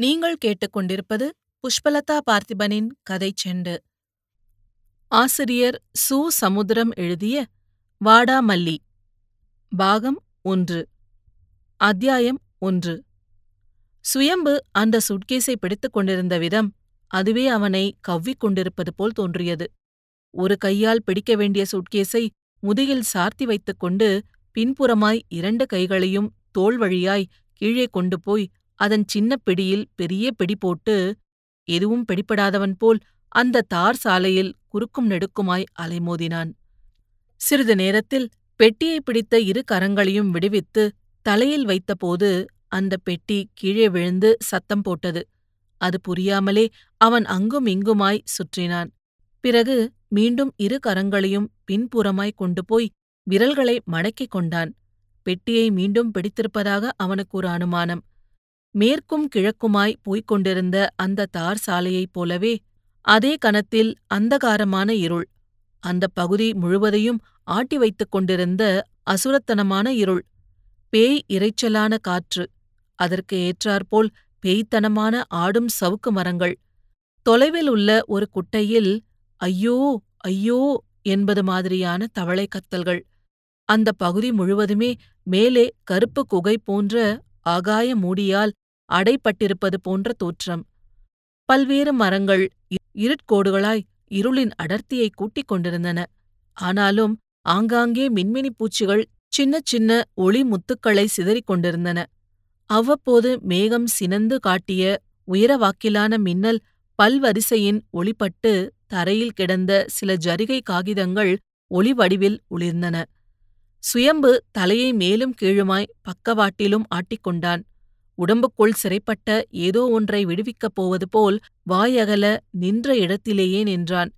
நீங்கள் கேட்டுக்கொண்டிருப்பது புஷ்பலதா பார்த்திபனின் கதைச் செண்டு. ஆசிரியர் சு. சமுத்திரம் எழுதிய வாடாமல்லி பாகம் ஒன்று அத்தியாயம் ஒன்று. சுயம்பு அந்த சுட்கேஸை பிடித்துக் கொண்டிருந்த விதம் அதுவே அவனை கவ்விக் கொண்டிருப்பது போல் தோன்றியது. ஒரு கையால் பிடிக்க வேண்டிய சுட்கேஸை முதுகில் சார்த்தி வைத்துக் கொண்டு பின்புறமாய் இரண்டு கைகளையும் தோள் வழியாய் கீழே கொண்டு போய் அதன் சின்னப் பிடியில் பெரிய பிடி போட்டு எதுவும் பிடிபடாதவன் போல் அந்த தார் சாலையில் குறுக்கும் நெடுக்குமாய் அலைமோதினான். சிறிது நேரத்தில் பெட்டியை பிடித்த இரு கரங்களையும் விடுவித்து தலையில் வைத்தபோது அந்த பெட்டி கீழே விழுந்து சத்தம் போட்டது. அது புரியாமலே அவன் அங்கும் இங்குமாய் சுற்றினான். பிறகு மீண்டும் இரு கரங்களையும் பின்புறமாய் கொண்டு போய் விரல்களை மடக்கிக் கொண்டான். பெட்டியை மீண்டும் பிடித்திருப்பதாக அவனுக்கு ஒரு அனுமானம். மேற்கும் கிழக்குமாய் போய்க் கொண்டிருந்த அந்த தார் சாலையைப் போலவே அதே கணத்தில் அந்தகாரமான இருள். அந்தப் பகுதி முழுவதையும் ஆட்டி வைத்துக் கொண்டிருந்த அசுரத்தனமான இருள். பேய் இரைச்சலான காற்று. அதற்கு ஏற்றாற்போல் பேய்த்தனமான ஆடும் சவுக்கு மரங்கள். தொலைவில் உள்ள ஒரு குட்டையில் ஐயோ ஐயோ என்பது மாதிரியான தவளை கத்தல்கள். அந்த பகுதி முழுவதுமே மேலே கருப்பு குகை போன்ற ஆகாய மூடியால் அடைப்பட்டிருப்பது போன்ற தோற்றம். பல்வேறு மரங்கள் இருட்கோடுகளாய் இருளின் அடர்த்தியை கூட்டிக் கொண்டிருந்தன. ஆனாலும் ஆங்காங்கே மின்மினி பூச்சிகள் சின்ன சின்ன ஒளி முத்துக்களை சிதறிக் கொண்டிருந்தன. அவ்வப்போது மேகம் சினந்து காட்டிய உயரவாக்கிலான மின்னல் பல்வரிசையின் ஒளிப்பட்டு தரையில் கிடந்த சில ஜரிகை காகிதங்கள் ஒளி வடிவில் ஒளிர்ந்தன. சுயம்பு தலையை மேலும் கீழுமாய் பக்கவாட்டிலும் ஆட்டிக்கொண்டான் உடம்புக்குள் சிறைப்பட்ட ஏதோ ஒன்றை விடுவிக்கப் போவது போல் வாயகல நின்ற இடத்திலேயே நின்றான்.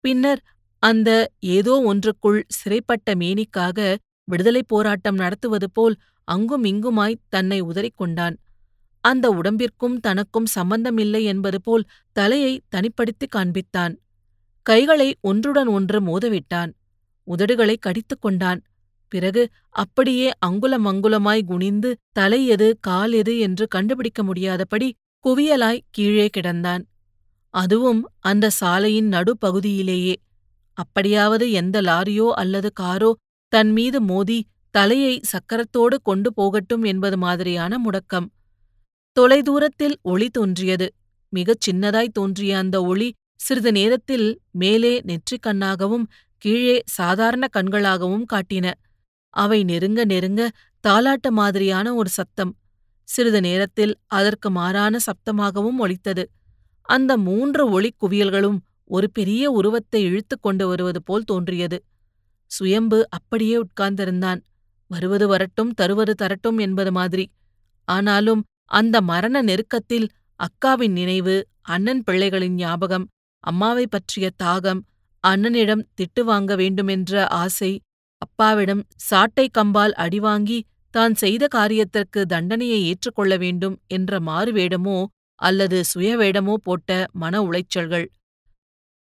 பின்னர் அந்த ஏதோ ஒன்றுக்குள் சிறைப்பட்ட மேனிக்காக விடுதலைப் போராட்டம் நடத்துவது போல் அங்கும் இங்குமாய் தன்னை உதறிக்கொண்டான் அந்த உடம்பிற்கும் தனக்கும் சம்பந்தமில்லை என்பது போல் தலையை தனிப்படுத்திக் காண்பித்தான். கைகளை ஒன்றுடன் ஒன்று மோதவிட்டான். உதடுகளை கடித்துக் கொண்டான். பிறகு அப்படியே அங்குலம் அங்குலமாய் குனிந்து தலை எது கால் எது என்று கண்டுபிடிக்க முடியாதபடி குவியலாய் கீழே கிடந்தான். அதுவும் அந்த சாலையின் நடுப்பகுதியிலேயே. அப்படியாவது எந்த லாரியோ அல்லது காரோ தன் மீது மோதி தலையை சக்கரத்தோடு கொண்டு போகட்டும் என்பது மாதிரியான முடக்கம். தொலைதூரத்தில் ஒளி தோன்றியது. மிகச் சின்னதாய் தோன்றிய அந்த ஒளி சிறிது நேரத்தில் மேலே நெற்றிக் கண்ணாகவும் கீழே சாதாரண கண்களாகவும் காட்டின. அவை நெருங்க நெருங்க தாலாட்ட மாதிரியான ஒரு சத்தம். சிறிது நேரத்தில் அதற்கு மாறான சப்தமாகவும் ஒலித்தது. அந்த மூன்று ஒளிக் குவியல்களும் ஒரு பெரிய உருவத்தை இழுத்துக் கொண்டு வருவது போல் தோன்றியது. சுயம்பு அப்படியே உட்கார்ந்திருந்தான். வருவது வரட்டும் தருவது தரட்டும் என்பது மாதிரி. ஆனாலும் அந்த மரண நெருக்கத்தில் அக்காவின் நினைவு அண்ணன் பிள்ளைகளின் ஞாபகம் அம்மாவை பற்றிய தாகம் அண்ணனிடம் திட்டு வாங்க வேண்டுமென்ற ஆசை அப்பாவிடம் சாட்டை கம்பால் அடிவாங்கி தான் செய்த காரியத்திற்கு தண்டனையை ஏற்றுக்கொள்ள வேண்டும் என்ற மாறுவேடமோ அல்லது சுயவேடமோ போட்ட மன உளைச்சல்கள்.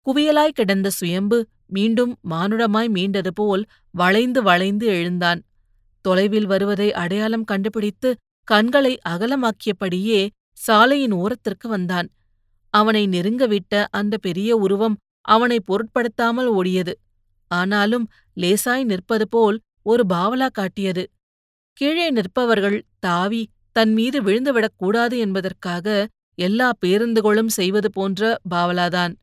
குவியலாய் கிடந்த சுயம்பு மீண்டும் மானுடமாய் மீண்டது போல் வளைந்து வளைந்து எழுந்தான். தொலைவில் வருவதை அடையாளம் கண்டுபிடித்து கண்களை அகலமாக்கியபடியே சாலையின் ஓரத்திற்கு வந்தான். அவனை நெருங்கவிட்ட அந்த பெரிய உருவம் அவனை பொருட்படுத்தாமல் ஓடியது. ஆனாலும் லேசாய் நிற்பது போல் ஒரு பாவலா காட்டியது. கீழே நிற்பவர்கள் தாவி தன் மீது விழுந்துவிடக் கூடாது என்பதற்காக எல்லா பேருந்துகளும் செய்வது போன்ற பாவலாதான்.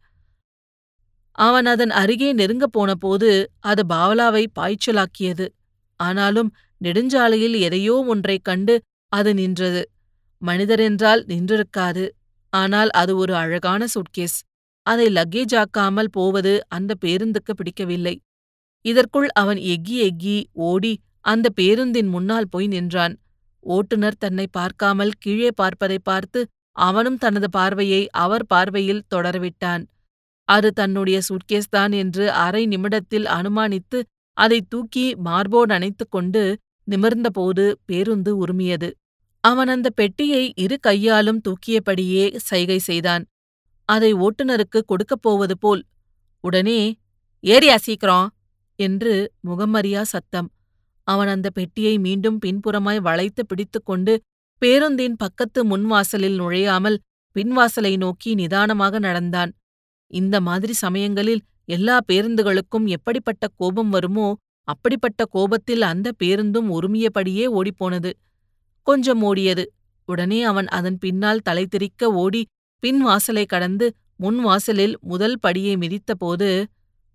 அவன் அதன் அருகே நெருங்கப் போனபோது அது பாவலாவை பாய்ச்சலாக்கியது. ஆனாலும் நெடுஞ்சாலையில் எதையோ ஒன்றைக் கண்டு அது நின்றது. மனிதரென்றால் நின்றிருக்காது. ஆனால் அது ஒரு அழகான சுட்கேஸ். அதை லக்கேஜ் ஆக்காமல் போவது அந்த பேருந்துக்கு பிடிக்கவில்லை. இதற்குள் அவன் எக்கி எக்கி ஓடி அந்த பேருந்தின் முன்னால் போய் நின்றான். ஓட்டுநர் தன்னை பார்க்காமல் கீழே பார்ப்பதை பார்த்து அவனும் தனது பார்வையை அவர் பார்வையில் தொடரவிட்டான். அது தன்னுடைய சூட்கேஸ்தான் என்று அரை நிமிடத்தில் அனுமானித்து அதை தூக்கி மார்போடு அணைத்துக் கொண்டு நிமிர்ந்தபோது பேருந்து உருமியது. அவன் அந்த பெட்டியை இரு கையாலும் தூக்கியபடியே சைகை செய்தான். அதை ஓட்டுநருக்கு கொடுக்கப் போவது போல் உடனே ஏரியா சீக்கிரம். என்று முகமறியா சத்தம். அவன் அந்த பெட்டியை மீண்டும் பின்புறமாய் வளைத்து பிடித்துக்கொண்டு பேருந்தின் பக்கத்து முன்வாசலில் நுழையாமல் பின்வாசலை நோக்கி நிதானமாக நடந்தான். இந்த மாதிரி சமயங்களில் எல்லா பேருந்துகளுக்கும் எப்படிப்பட்ட கோபம் வருமோ அப்படிப்பட்ட கோபத்தில் அந்த பேருந்தும் உருமியபடியே ஓடிப்போனது. கொஞ்சம் ஓடியது. உடனே அவன் அதன் பின்னால் தலை ஓடி பின் வாசலை கடந்து முன் வாசலில் முதல் படியை மிதித்தபோது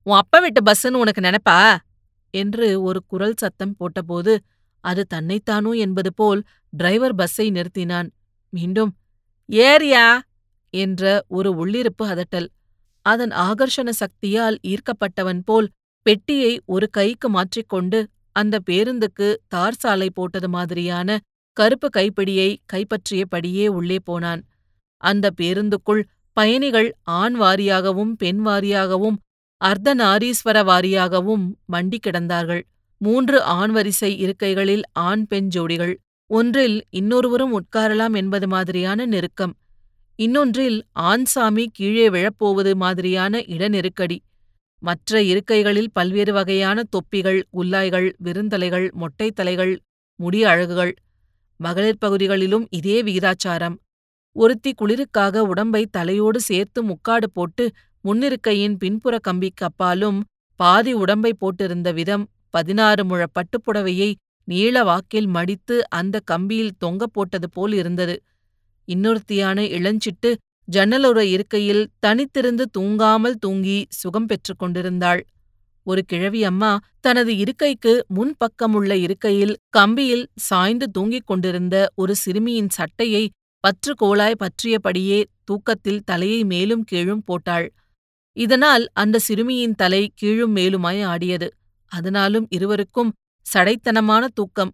உன் அப்ப விட்டு பஸ்ஸுன்னு உனக்கு நினைப்பா? என்று ஒரு குரல் சத்தம் போட்டபோது அது தன்னைத்தானோ என்பது போல் டிரைவர் பஸ்ஸை நிறுத்தினான். மீண்டும் ஏரியா? என்ற ஒரு உள்ளிருப்பு அதட்டல். அதன் ஆகர்ஷண சக்தியால் ஈர்க்கப்பட்டவன் போல் பெட்டியை ஒரு கைக்கு மாற்றிக்கொண்டு அந்த பேருந்துக்கு தார் சாலை போட்டது மாதிரியான கருப்பு கைப்பிடியை கைப்பற்றியபடியே உள்ளே போனான். அந்த பேருந்துக்குள் பயணிகள் ஆண் வாரியாகவும் பெண் வாரியாகவும் அர்த்தநாரீஸ்வர வாரியாகவும் மண்டி கிடந்தார்கள். மூன்று ஆண் வரிசை இருக்கைகளில் ஆண் பெண் ஜோடிகள். ஒன்றில் இன்னொருவரும் உட்காரலாம் என்பது மாதிரியான நெருக்கம். இன்னொன்றில் ஆண் சாமி கீழே விழப்போவது மாதிரியான இடநெருக்கடி. மற்ற இருக்கைகளில் பல்வேறு வகையான தொப்பிகள் குல்லாய்கள் விருந்தலைகள் மொட்டை தலைகள் முடி அழகுகள். மகளிர் பகுதிகளிலும் இதே விகிதாச்சாரம் ஒருத்தி குளிருக்காக உடம்பை தலையோடு சேர்த்து முக்காடு போட்டு முன்னிருக்கையின் பின்புற கம்பிக்கு அப்பாலும் பாதி உடம்பை போட்டிருந்த விதம் பதினாறு முழ பட்டுப்புடவையை நீளவாக்கில் மடித்து அந்த கம்பியில் தொங்கப் போட்டது போல் இருந்தது. இன்னொருத்தியான இளஞ்சிட்டு ஜன்னலுற இருக்கையில் தனித்திருந்து தூங்காமல் தூங்கி சுகம் பெற்றுக் கொண்டிருந்தாள். ஒரு கிழவி அம்மா தனது இருக்கைக்கு முன்பக்கமுள்ள இருக்கையில் கம்பியில் சாய்ந்து தூங்கிக் கொண்டிருந்த ஒரு சிறுமியின் சட்டையை பற்று கோலாய் பற்றியபடியே தூக்கத்தில் தலையை மேலும் கீழும் போட்டாள். இதனால் அந்த சிறுமியின் தலை கீழும் மேலுமாய் ஆடியது. அதனாலும் இருவருக்கும் சடைத்தனமான தூக்கம்.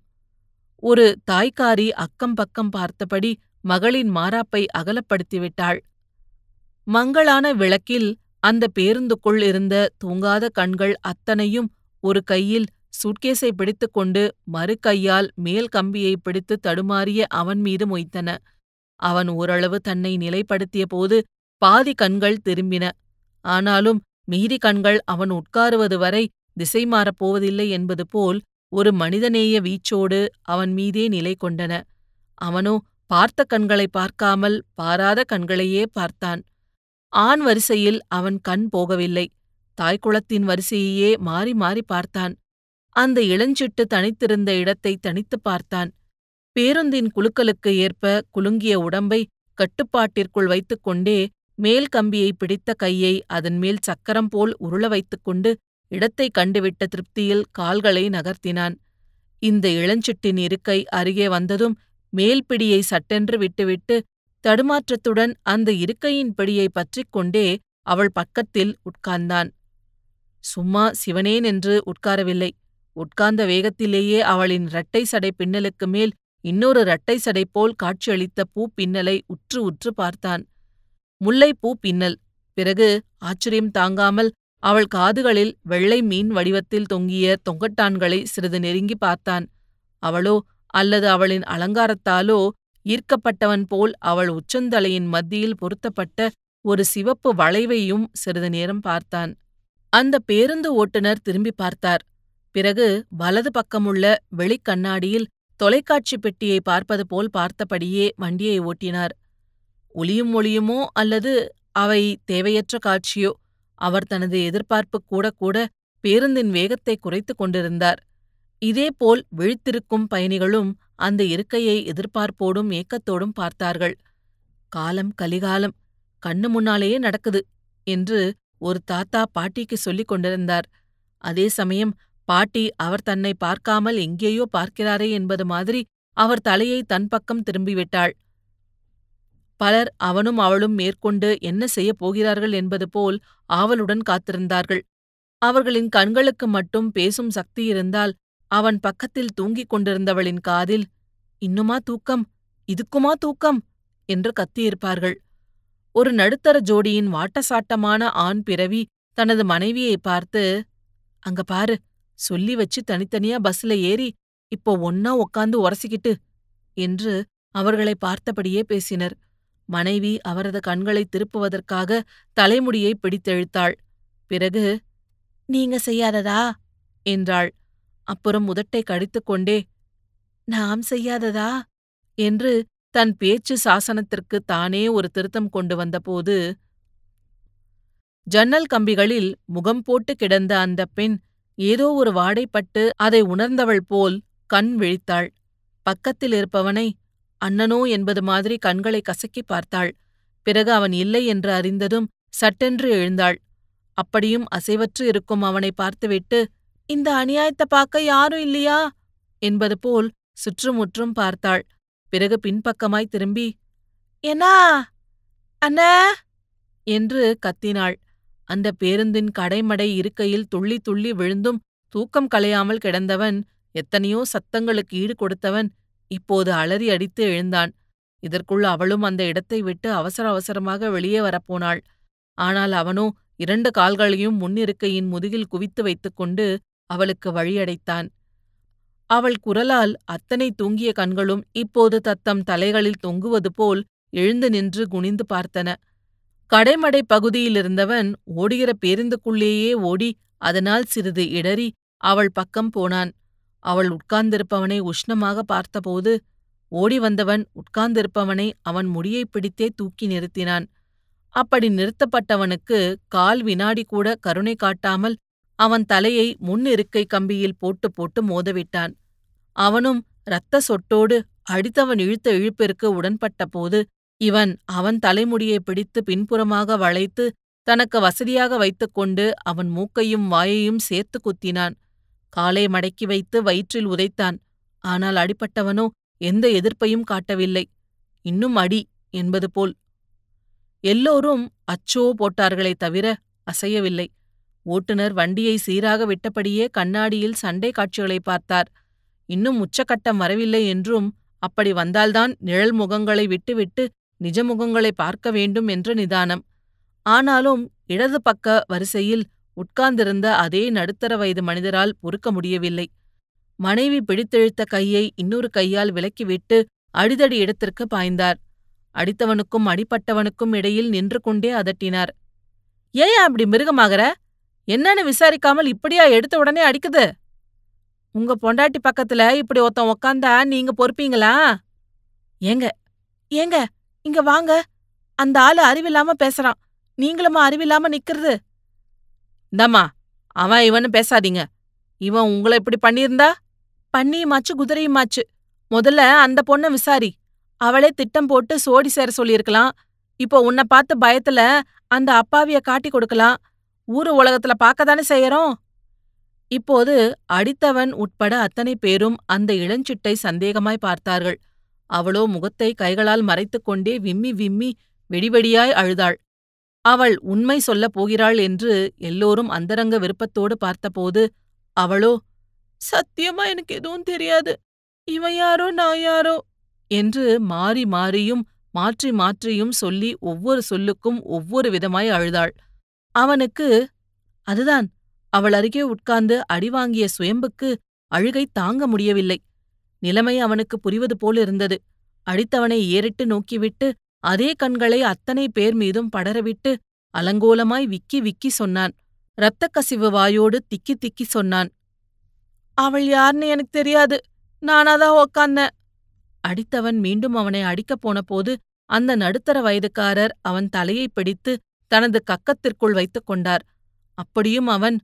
ஒரு தாய்க்காரி அக்கம் பக்கம் பார்த்தபடி மகளின் மாறாப்பை அகலப்படுத்திவிட்டாள் மங்களான விளக்கில் அந்த பேருந்துக்குள் இருந்த தூங்காத கண்கள் அத்தனையும் ஒரு கையில் சூட்கேஸை பிடித்துக்கொண்டு மறு கையால் மேல் கம்பியை பிடித்து தடுமாறிய அவன் மீது மொய்த்தன. அவன் ஓரளவு தன்னை நிலைப்படுத்திய போது பாதி கண்கள் திரும்பின. ஆனாலும் மீதி கண்கள் அவன் உட்காருவது வரை திசை மாறப் போவதில்லை என்பது போல் ஒரு மனிதநேய வீச்சோடு அவன் மீதே நிலை கொண்டன. அவனோ பார்த்த கண்களை பார்க்காமல் பாராத கண்களையே பார்த்தான். ஆண் வரிசையில் அவன் கண் போகவில்லை. தாய்க்குளத்தின் வரிசையையே மாறி மாறி பார்த்தான். அந்த இளஞ்சிட்டு தனித்திருந்த இடத்தை தனித்துப் பார்த்தான். பேருந்தின் குலுக்கலுக்கு ஏற்ப குலுங்கிய உடம்பை கட்டுப்பாட்டிற்குள் வைத்துக்கொண்டே மேல் கம்பியை பிடித்த கையை அதன் மேல் சக்கரம் போல் உருள வைத்துக்கொண்டு இடத்தை கண்டுவிட்ட திருப்தியில் கால்களை நகர்த்தினான். இந்த இளஞ்சிட்டின் இருக்கை அருகே வந்ததும் மேல் பிடியை சட்டென்று விட்டுவிட்டு தடுமாற்றத்துடன் அந்த இருக்கையின் பிடியை பற்றிக் கொண்டே அவள் பக்கத்தில் உட்கார்ந்தான். சும்மா சிவனேன் என்று உட்காரவில்லை. உட்கார்ந்த வேகத்திலேயே அவளின் இரட்டை சடை பின்னலுக்கு மேல் இன்னொரு இரட்டை சடை போல் காட்சியளித்த பூ பின்னலை உற்று உற்று பார்த்தான். முல்லைப்பூ பின்னல். பிறகு ஆச்சரியம் தாங்காமல் அவள் காதுகளில் வெள்ளை மீன் வடிவத்தில் தொங்கிய தொங்கட்டான்களை சிறிது நெருங்கி பார்த்தான். அவளோ அல்லது அவளின் அலங்காரத்தாலோ ஈர்க்கப்பட்டவன் போல் அவள் உச்சந்தலையின் மத்தியில் பொருத்தப்பட்ட ஒரு சிவப்பு வளைவையும் சிறிது நேரம் பார்த்தான். அந்த பேருந்து ஓட்டுநர் திரும்பி பார்த்தார். பிறகு வலது பக்கமுள்ள வெளிக்கண்ணாடியில் தொலைக்காட்சி பெட்டியை பார்ப்பது போல் பார்த்தபடியே வண்டியை ஓட்டினார். ஒளியும் ஒளியுமோ அல்லது அவை தேவையற்ற காட்சியோ? அவர் தனது எதிர்பார்ப்பு கூட கூட பேருந்தின் வேகத்தை குறைத்துக் கொண்டிருந்தார். இதேபோல் விழித்திருக்கும் பயணிகளும் அந்த இருக்கையை எதிர்பார்ப்போடும் ஏக்கத்தோடும் பார்த்தார்கள். காலம் கலிகாலம் கண்ணு முன்னாலேயே நடக்குது என்று ஒரு தாத்தா பாட்டிக்கு சொல்லிக் கொண்டிருந்தார். அதே சமயம் பாட்டி அவர் தன்னை பார்க்காமல் எங்கேயோ பார்க்கிறாரே என்பது மாதிரி அவர் தலையை தன் பக்கம் திரும்பிவிட்டாள் பலர் அவனும் அவளும் மேற்கொண்டு என்ன செய்யப் போகிறார்கள் என்பது போல் ஆவலுடன் காத்திருந்தார்கள். அவர்களின் கண்களுக்கு மட்டும் பேசும் சக்தி இருந்தால் அவன் பக்கத்தில் தூங்கிக் கொண்டிருந்தவளின் காதில் இன்னுமா தூக்கம்? இதுக்குமா தூக்கம்? என்று கத்தியிருப்பார்கள். ஒரு நடுத்தர ஜோடியின் வாட்டசாட்டமான ஆண் பிறவி தனது மனைவியை பார்த்து அங்க பாரு சொல்லி வச்சு தனித்தனியா பஸ்ல ஏறி இப்போ ஒன்னா உக்காந்து உரசிக்கிட்டு என்று அவர்களை பார்த்தபடியே பேசினர். மனைவி அவரது கண்களை திருப்புவதற்காக தலைமுடியை பிடித்தெழுத்தாள். பிறகு நீங்க செய்யாததா? என்றாள். அப்புறம் முதட்டை கடித்துக்கொண்டே நாம் செய்யாததா? என்று தன் பேச்சு சாசனத்திற்கு தானே ஒரு திருத்தம் கொண்டு வந்தபோது ஜன்னல் கம்பிகளில் முகம் போட்டு கிடந்த அந்தப் பெண் ஏதோ ஒரு வாடைப்பட்டு அதை உணர்ந்தவள் போல் கண் விழித்தாள். பக்கத்தில் இருப்பவனை அண்ணனோ என்பது மாதிரி கண்களை கசக்கிப் பார்த்தாள். பிறகு அவன் இல்லை என்று அறிந்ததும் சட்டென்று எழுந்தாள். அப்படியும் அசைவற்று இருக்கும் அவனை பார்த்துவிட்டு இந்த அநியாயத்தை பார்க்க யாரும் இல்லையா? என்பது போல் சுற்றுமுற்றும் பார்த்தாள். பிறகு பின்பக்கமாய் திரும்பி என்னா அண்ணா? என்று கத்தினாள். அந்த பேருந்தின் கடைமடை இருக்கையில் துள்ளி துள்ளி விழுந்தும் தூக்கம் கலையாமல் கிடந்தவன் எத்தனையோ சத்தங்களுக்கு ஈடு கொடுத்தவன் இப்போது அலறி அடித்து எழுந்தான். இதற்குள் அவளும் அந்த இடத்தை விட்டு அவசர அவசரமாக வெளியே வரப்போனாள். ஆனால் அவனோ இரண்டு கால்களையும் முன்னிருக்கையின் முதுகில் குவித்து வைத்துக்கொண்டு அவளுக்கு வழியடைத்தான் அவள் குரலால் அத்தனை தூங்கிய கண்களும் இப்போது தத்தம் தலைகளில் தொங்குவது போல் எழுந்து நின்று குனிந்து பார்த்தன. கடைமடை பகுதியிலிருந்தவன் ஓடுகிற பேருந்துக்குள்ளேயே ஓடி அதனால் சிறிது இடறி அவள் பக்கம் போனான். அவள் உட்கார்ந்திருப்பவனை உஷ்ணமாக பார்த்தபோது ஓடி வந்தவன் உட்கார்ந்திருப்பவனை அவன் முடியைப் பிடித்தே தூக்கி நிறுத்தினான். அப்படி நிறுத்தப்பட்டவனுக்கு கால் வினாடி கூட கருணை காட்டாமல் அவன் தலையை முன்னிருக்கை கம்பியில் போட்டு போட்டு மோதவிட்டான். அவனும் இரத்த சொட்டோடு அடித்தவன் இழுத்த இழுப்பிற்கு உடன்பட்டபோது இவன் அவன் தலைமுடியை பிடித்து பின்புறமாக வளைத்து தனக்கு வசதியாக வைத்துக்கொண்டு அவன் மூக்கையும் வாயையும் சேர்த்து குத்தினான். காலை மடக்கி வைத்து வயிற்றில் உதைத்தான். ஆனால் அடிப்பட்டவனோ எந்த எதிர்ப்பையும் காட்டவில்லை. இன்னும் அடி என்பது போல். எல்லோரும் அச்சோ போட்டார்களே தவிர அசையவில்லை. ஓட்டுநர் வண்டியை சீராக விட்டபடியே கண்ணாடியில் சண்டை காட்சிகளை பார்த்தார். இன்னும் உச்சக்கட்டம் வரவில்லை என்றும் அப்படி வந்தால்தான் நிழல் முகங்களை விட்டுவிட்டு நிஜமுகங்களை பார்க்க வேண்டும் என்ற நிதானம். ஆனாலும் இடது பக்க வரிசையில் உட்கார்ந்திருந்த அதே நடுத்தர வயது மனிதரால் பொறுக்க முடியவில்லை. மனைவி பிடித்தெழுத்த கையை இன்னொரு கையால் விலக்கிவிட்டு அடிதடி இடத்திற்கு பாய்ந்தார். அடித்தவனுக்கும் அடிப்பட்டவனுக்கும் இடையில் நின்று கொண்டே அதட்டினார். ஏன் அப்படி மிருகமாகற? என்னன்னு விசாரிக்காமல் இப்படியா எடுத்த உடனே அடிக்குது? உங்க பொண்டாட்டி பக்கத்துல இப்படி ஒருத்தன் உக்காந்தா நீங்க பொறுப்பீங்களா? ஏங்க ஏங்க இங்க வாங்க. அந்த ஆளு அறிவில்லாம பேசுறான். நீங்களுமா அறிவில்லாம நிக்கிறது? இந்தாம்மா அவன் இவனு பேசாதீங்க. இவன் உங்களை இப்படி பண்ணியிருந்தா? பண்ணியுமாச்சு குதிரையுமாச்சு. முதல்ல அந்த பொண்ண விசாரி. அவளே திட்டம் போட்டு சோடி சேர சொல்லியிருக்கலாம். இப்போ உன்னை பார்த்து பயத்துல அந்த அப்பாவிய காட்டி கொடுக்கலாம். ஊரு உலகத்துல பார்க்கத்தானே செய்யறோம்? இப்போது அடித்தவன் உட்பட அத்தனை பேரும் அந்த இளஞ்சிட்டை சந்தேகமாய் பார்த்தார்கள். அவளோ முகத்தை கைகளால் மறைத்துக் கொண்டே விம்மி விம்மி வெடிவெடியாய் அழுதாள். அவள் உண்மை சொல்லப் போகிறாள் என்று எல்லோரும் அந்தரங்க விருப்பத்தோடு பார்த்தபோது அவளோ? சத்தியமா எனக்கு எதுவும் தெரியாது. இவன் யாரோ நான் யாரோ? என்று மாறி மாறியும் மாற்றி மாற்றியும் சொல்லி ஒவ்வொரு சொல்லுக்கும் ஒவ்வொரு விதமாய் அழுதாள். அவனுக்கு அதுதான் அவள் அருகே உட்கார்ந்து அடிவாங்கிய சுயம்புக்கு அழுகை தாங்க முடியவில்லை. நிலைமை அவனுக்கு புரிவது போலிருந்தது அடித்தவனை ஏறிட்டு நோக்கிவிட்டு அதே கண்களை அத்தனை பேர் மீதும் படரவிட்டு அலங்கோலமாய் விக்கி விக்கி சொன்னான். இரத்தக்கசிவு வாயோடு திக்கி திக்கி சொன்னான். அவள் யார்னு எனக்கு தெரியாது. நானாதான் உக்காந்தேன். அடித்தவன் மீண்டும் அவனை அடிக்கப் போனபோது அந்த நடுத்தர வயதுக்காரர் அவன் தலையைப் பிடித்து தனது கக்கத்திற்குள் வைத்துக் கொண்டார். அப்படியும் அவன்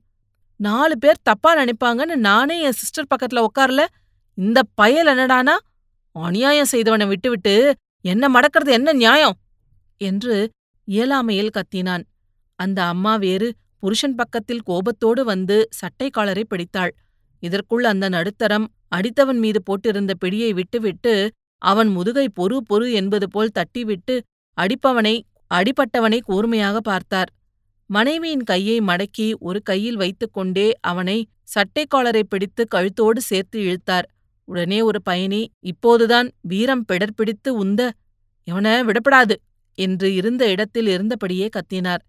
நாலு பேர் தப்பா நினைப்பாங்கன்னு நானே என் சிஸ்டர் பக்கத்துல உட்கார்ல இந்த பயல் என்னடானா? அநியாயம் செய்தவனை விட்டுவிட்டு என்ன மடக்கிறது என்ன நியாயம்? என்று இயலாமையில் கத்தினான். அந்த அம்மா வேறு புருஷன் பக்கத்தில் கோபத்தோடு வந்து சட்டை காலரை பிடித்தாள். இதற்குள் அந்த நடுத்தரம் அடித்தவன் மீது போட்டிருந்த பிடியை விட்டுவிட்டு அவன் முதுகை பொறு பொறு என்பது போல் தட்டிவிட்டு அடிப்பவனை அடிபட்டவனை கூர்மையாக பார்த்தார். மனைவியின் கையை மடக்கி ஒரு கையில் வைத்துக்கொண்டே அவனை சட்டை காலரை பிடித்து கழுத்தோடு சேர்த்து இழுத்தார். உடனே ஒரு பயணி இப்போதுதான் வீரம் பிடர்பிடித்து உந்த இவன விடப்படாது என்று இருந்த இடத்தில் இருந்தபடியே கத்தினார்.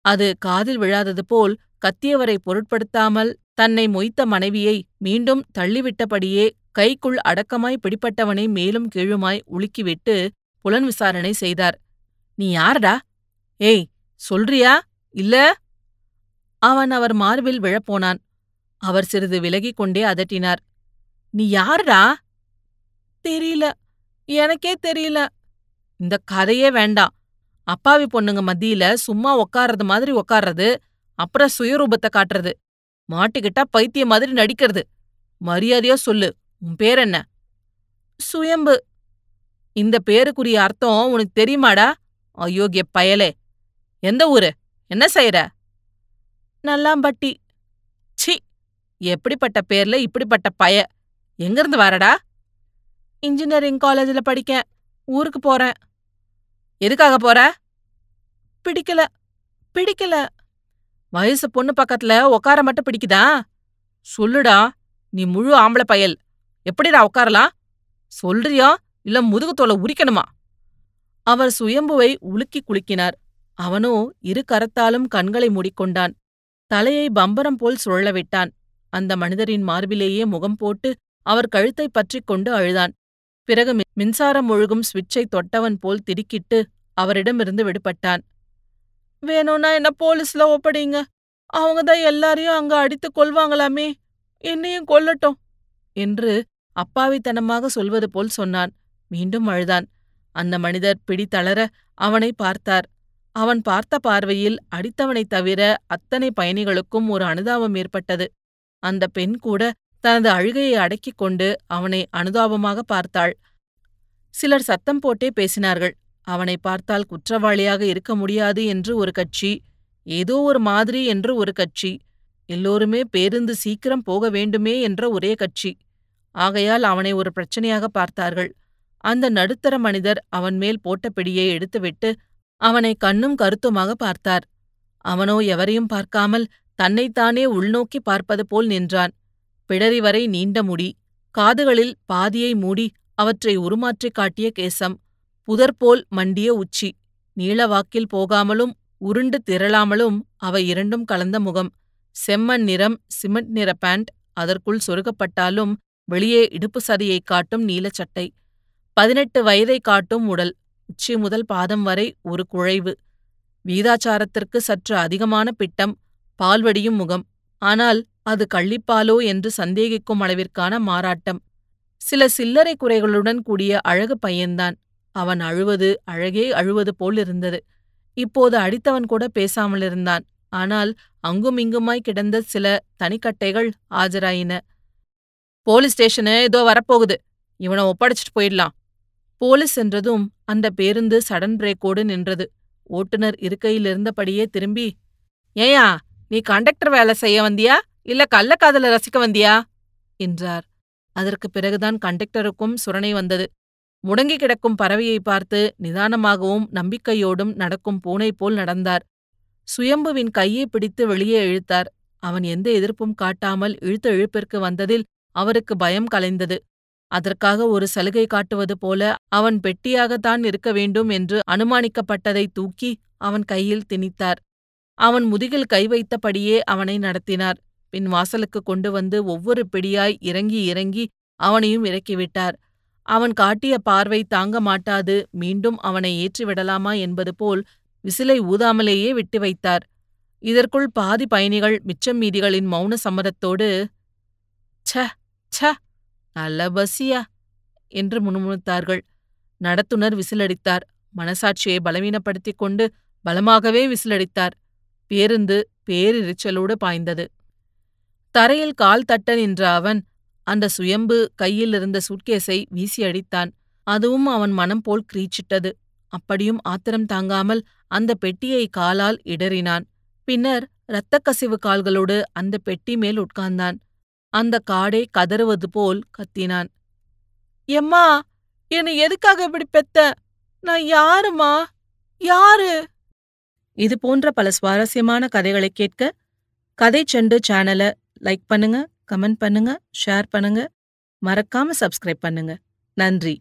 அது காதில் விழாதது போல் கத்தியவரை பொருட்படுத்தாமல் தன்னை மொய்த்த மனைவியை மீண்டும் தள்ளிவிட்டபடியே கைக்குள் அடக்கமாய் பிடிப்பட்டவனை மேலும் கீழுமாய் உலுக்கிவிட்டு புலன் விசாரணை செய்தார். நீ யாரடா? ஏய் சொல்றியா? இல்ல? அவன் அவர் மார்பில் விழப்போனான். அவர் சிறிது விலகிக் கொண்டே அதட்டினார். நீ யாருடா? தெரியல. எனக்கே தெரியல. இந்த கதையே வேண்டாம். அப்பாவி பொண்ணுங்க மத்தியில சும்மா உக்காறது மாதிரி உக்காறது அப்புறம் சுயரூபத்தை காட்டுறது. மாட்டிக்கிட்டா பைத்தியம் மாதிரி நடிக்கிறது. மரியாதையா சொல்லு. உன் பேர் என்ன? சுயம்பு. இந்த பேருக்குரிய அர்த்தம் உனக்கு தெரியுமாடா? அயோக்கிய பயலே. எந்த ஊரு? என்ன செய்யற நல்லாம்பட்டி. சி எப்படிப்பட்ட பேர்ல இப்படிப்பட்ட பய எங்கிருந்து வரடா? இன்ஜினியரிங் காலேஜ்ல படிக்கேன். ஊருக்கு போறேன். எதுக்காக போற? பிடிக்கல. பிடிக்கல. வயசு பொண்ணு பக்கத்துல உக்கார மட்டும் பிடிக்குதா? சொல்லுடா நீ முழு ஆம்பளை பயல். எப்படிடா உட்காரலாம் சொல்றியா? இல்ல முதுகுத்தோலை உரிக்கணுமா? அவர் சுயம்புவை உலுக்கி குலுக்கினார். அவனோ இரு கரத்தாலும் கண்களை மூடிக்கொண்டான். தலையை பம்பரம் போல் சுழல விட்டான். அந்த மனிதரின் மார்பிலேயே முகம் போட்டு அவர் கழுத்தைப் பற்றிக் கொண்டு அழுதான். பிறகு மின்சாரம் ஒழுகும் சுவிட்சை தொட்டவன் போல் திடுக்கிட்டு அவரிடமிருந்து விடுபட்டான். வேணும்னா என்ன போலீஸ்ல ஒப்படைங்க. அவங்க தான் எல்லாரையும் அங்க அடித்துக் கொள்வாங்களாமே என்னையும் கொல்லட்டும் என்று அப்பாவித்தனமாக சொல்வது போல் சொன்னான். மீண்டும் அழுதான். அந்த மனிதர் பிடி தளர அவனை பார்த்தார். அவன் பார்த்த பார்வையில் அடித்தவனைத் தவிர அத்தனை பயணிகளுக்கும் ஒரு அனுதாபம் ஏற்பட்டது. அந்த பெண் கூட தனது அழுகையை அடக்கிக் கொண்டு அவனை அனுதாபமாக பார்த்தாள். சிலர் சத்தம் போட்டே பேசினார்கள். அவனை பார்த்தால் குற்றவாளியாக இருக்க முடியாது என்று ஒரு கட்சி ஏதோ ஒரு மாதிரி என்று ஒரு கட்சி எல்லோருமே பேருந்து சீக்கிரம் போக வேண்டுமே என்ற ஒரே கட்சி. ஆகையால் அவனை ஒரு பிரச்சனையாக பார்த்தார்கள். அந்த நடுத்தர மனிதர் அவன் மேல் போட்ட பிடியை எடுத்துவிட்டு அவனை கண்ணும் கருத்துமாக பார்த்தார். அவனோ எவரையும் பார்க்காமல் தன்னைத்தானே உள்நோக்கி பார்ப்பது போல் நின்றான். பிடரி வரை நீண்ட முடி காதுகளில் பாதியை மூடி அவற்றை உருமாற்றிக் காட்டிய கேசம் புதர்போல் மண்டிய உச்சி நீளவாக்கில் போகாமலும் உருண்டு திரளாமலும் அவை இரண்டும் கலந்த முகம் செம்மண் நிறம் சிமெண்ட் நிற பேண்ட் அதற்குள் சொருகப்பட்டாலும் வெளியே இடுப்பு சதியைக் காட்டும் நீலச்சட்டை பதினெட்டு வயதைக் காட்டும் உடல் உச்சி முதல் பாதம் வரை ஒரு குழைவு வீதாச்சாரத்திற்கு சற்று அதிகமான பிட்டம் பால்வடியும் முகம் ஆனால் அது கள்ளிப்பாலோ என்று சந்தேகிக்கும் அளவிற்கான மாறாட்டம். சில சில்லறை குறைகளுடன் கூடிய அழகு பையன்தான். அவன் அழுவது அழகே அழுவது போல் இருந்தது. இப்போது அடித்தவன் கூட பேசாமலிருந்தான் ஆனால் அங்குமிங்குமாய் கிடந்த சில தனிக்கட்டைகள் ஆஜராயின. போலீஸ் ஸ்டேஷனு ஏதோ வரப்போகுது. இவனை ஒப்படைச்சிட்டு போயிடலாம். போலீஸ் என்றதும் அந்த பேருந்து சடன் பிரேக்கோடு நின்றது. ஓட்டுநர் இருக்கையில் இருந்தபடியே திரும்பி ஏயா நீ கண்டக்டர் வேலை செய்ய வந்தியா? இல்ல கள்ளக்காதல ரசிக்க வந்தியா? என்றார். அதற்கு பிறகுதான் கண்டக்டருக்கும் சுரணை வந்தது. முடங்கி கிடக்கும் பறவையை பார்த்து நிதானமாகவும் நம்பிக்கையோடும் நடக்கும் பூனை போல் நடந்தார். சுயம்புவின் கையை பிடித்து வெளியே இழுத்தார். அவன் எந்த எதிர்ப்பும் காட்டாமல் இழுத்த இழுப்பிற்கு வந்ததில் அவருக்கு பயம் கலைந்தது. அதற்காக ஒரு சலுகை காட்டுவது போல அவன் பெட்டியாகத்தான் இருக்க வேண்டும் என்று அனுமானிக்கப்பட்டதை தூக்கி அவன் கையில் திணித்தார். அவன் முதுகில் கை வைத்தபடியே அவனை நடத்தினார். பின் வாசலுக்கு கொண்டு வந்து ஒவ்வொரு பிடியாய் இறங்கி இறங்கி அவனையும் இறக்கிவிட்டார் அவன் காட்டிய பார்வை தாங்க மாட்டாது மீண்டும் அவனை ஏற்றிவிடலாமா என்பது போல் விசிலை ஊதாமலேயே விட்டு வைத்தார். இதற்குள் பாதி பயணிகள் மிச்சம் மீதிகளின் மௌன சம்மதத்தோடு ச ச நல்ல பஸ்ஸியா என்று முணுமுணுத்தார்கள். நடத்துனர் விசிலடித்தார். மனசாட்சியை பலவீனப்படுத்திக் கொண்டு பலமாகவே விசிலடித்தார். பேருந்து பேரிரைச்சலோடு பாய்ந்தது. தரையில் கால் தட்ட நின்ற அவன் அந்த சுயம்பு கையில் இருந்த சூட்கேஸை வீசி அடித்தான். அதுவும் அவன் மனம் போல் கிரீச்சிட்டது. அப்படியும் ஆத்திரம் தாங்காமல் அந்த பெட்டியை காலால் இடறினான். பின்னர் இரத்தக்கசிவு கால்களோடு அந்த பெட்டி மேல் உட்கார்ந்தான். அந்த காடே கதறுவது போல் கத்தினான். எம்மா என்னை எதுக்காக இப்படி பெத்த? நான் யாருமா யாரு? இது போன்ற பல சுவாரஸ்யமான கதைகளை கேட்க கதை செண்டு சேனலை லைக் பண்ணுங்க கமெண்ட் பண்ணுங்க ஷேர் பண்ணுங்க. மறக்காம சப்ஸ்கிரைப் பண்ணுங்க. நன்றி.